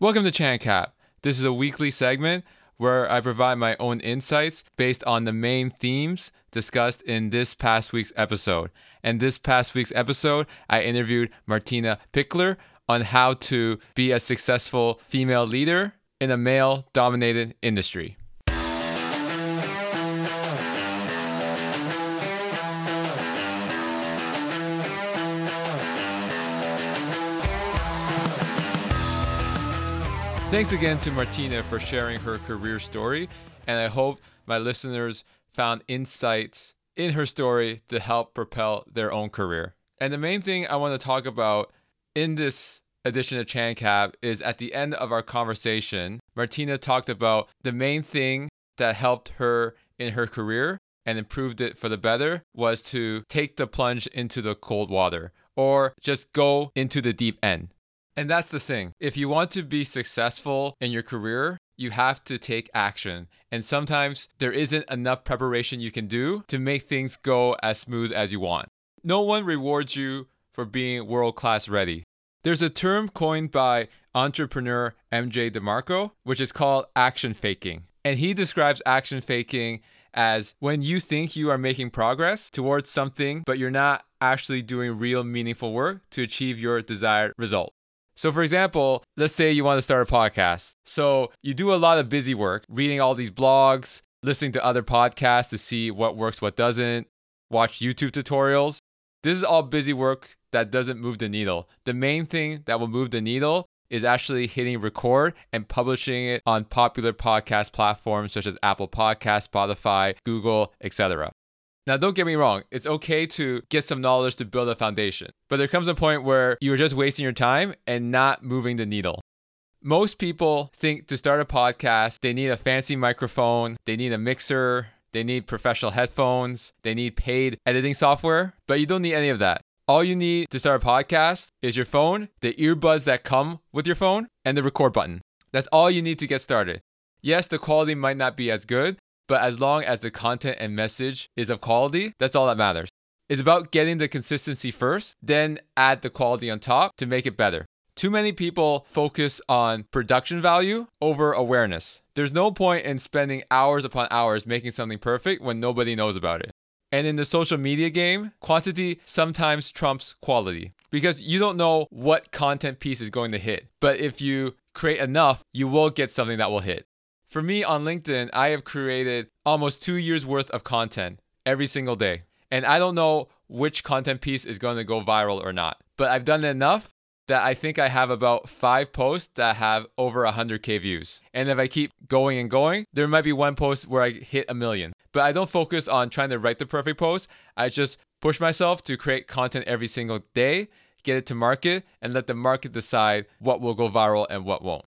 Welcome to ChanCap. This is a weekly segment where I provide my own insights based on the main themes discussed in this past week's episode. And this past week's episode, I interviewed Martina Pickler on how to be a successful female leader in a male dominated industry. Thanks again to Martina for sharing her career story, and I hope my listeners found insights in her story to help propel their own career. And the main thing I want to talk about in this edition of ChanCap is at the end of our conversation, Martina talked about the main thing that helped her in her career and improved it for the better was to take the plunge into the cold water or just go into the deep end. And that's the thing. If you want to be successful in your career, you have to take action. And sometimes there isn't enough preparation you can do to make things go as smooth as you want. No one rewards you for being world class ready. There's a term coined by entrepreneur MJ DeMarco, which is called action faking. And he describes action faking as when you think you are making progress towards something, but you're not actually doing real meaningful work to achieve your desired result. So, for example, let's say you want to start a podcast. So, you do a lot of busy work, reading all these blogs, listening to other podcasts to see what works, what doesn't, watch YouTube tutorials. This is all busy work that doesn't move the needle. The main thing that will move the needle is actually hitting record and publishing it on popular podcast platforms such as Apple Podcast, Spotify, Google, etc. Now, don't get me wrong, it's okay to get some knowledge to build a foundation, but there comes a point where you're just wasting your time and not moving the needle. Most people think to start a podcast, they need a fancy microphone, they need a mixer, they need professional headphones, they need paid editing software, but you don't need any of that. All you need to start a podcast is your phone, the earbuds that come with your phone, and the record button. That's all you need to get started. Yes, the quality might not be as good, but as long as the content and message is of quality, that's all that matters. It's about getting the consistency first, then add the quality on top to make it better. Too many people focus on production value over awareness. There's no point in spending hours upon hours making something perfect when nobody knows about it. And in the social media game, quantity sometimes trumps quality because you don't know what content piece is going to hit. But if you create enough, you will get something that will hit. For me on LinkedIn, I have created almost two years worth of content every single day. And I don't know which content piece is going to go viral or not. But I've done enough that I think I have about five posts that have over 100K views. And if I keep going and going, there might be one post where I hit a million. But I don't focus on trying to write the perfect post. I just push myself to create content every single day, get it to market, and let the market decide what will go viral and what won't.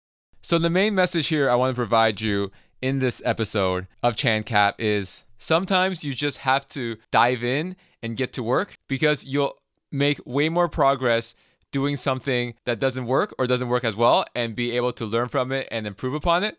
So, the main message here I want to provide you in this episode of ChanCap is sometimes you just have to dive in and get to work because you'll make way more progress doing something that doesn't work or doesn't work as well and be able to learn from it and improve upon it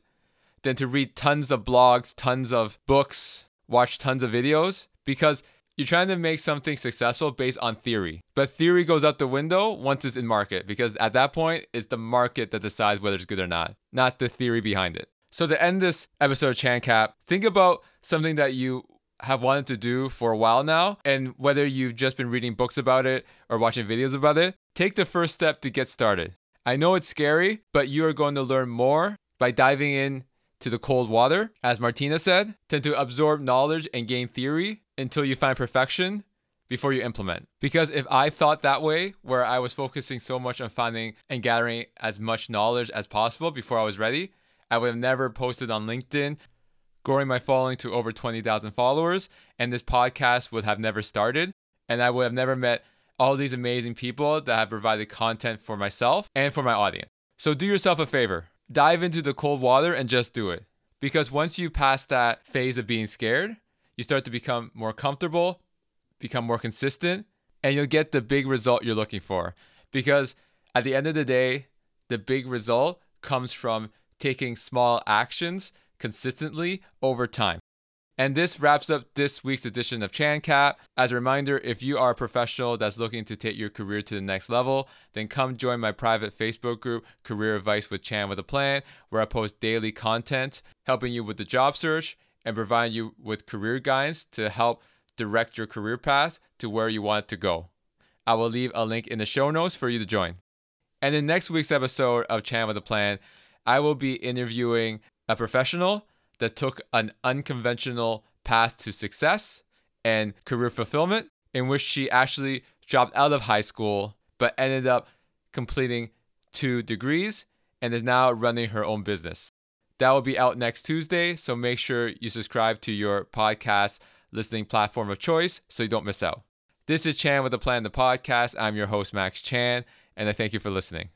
than to read tons of blogs, tons of books, watch tons of videos because you're trying to make something successful based on theory. But theory goes out the window once it's in market because at that point, it's the market that decides whether it's good or not, not the theory behind it. So to end this episode of ChanCap, think about something that you have wanted to do for a while now, and whether you've just been reading books about it or watching videos about it, take the first step to get started. I know it's scary, but you are going to learn more by diving in to the cold water, as Martina said, tend to absorb knowledge and gain theory until you find perfection before you implement. Because if I thought that way, where I was focusing so much on finding and gathering as much knowledge as possible before I was ready, I would have never posted on LinkedIn, growing my following to over 20,000 followers, and this podcast would have never started. And I would have never met all these amazing people that have provided content for myself and for my audience. So do yourself a favor dive into the cold water and just do it. Because once you pass that phase of being scared, you start to become more comfortable, become more consistent, and you'll get the big result you're looking for. Because at the end of the day, the big result comes from taking small actions consistently over time. And this wraps up this week's edition of ChanCap. As a reminder, if you are a professional that's looking to take your career to the next level, then come join my private Facebook group, Career Advice with Chan with a Plan, where I post daily content helping you with the job search and providing you with career guidance to help direct your career path to where you want to go. I will leave a link in the show notes for you to join. And in next week's episode of Chan with a Plan, I will be interviewing a professional that took an unconventional path to success and career fulfillment, in which she actually dropped out of high school but ended up completing two degrees and is now running her own business. That will be out next Tuesday, so make sure you subscribe to your podcast listening platform of choice so you don't miss out. This is Chan with the Plan, the podcast. I'm your host, Max Chan, and I thank you for listening.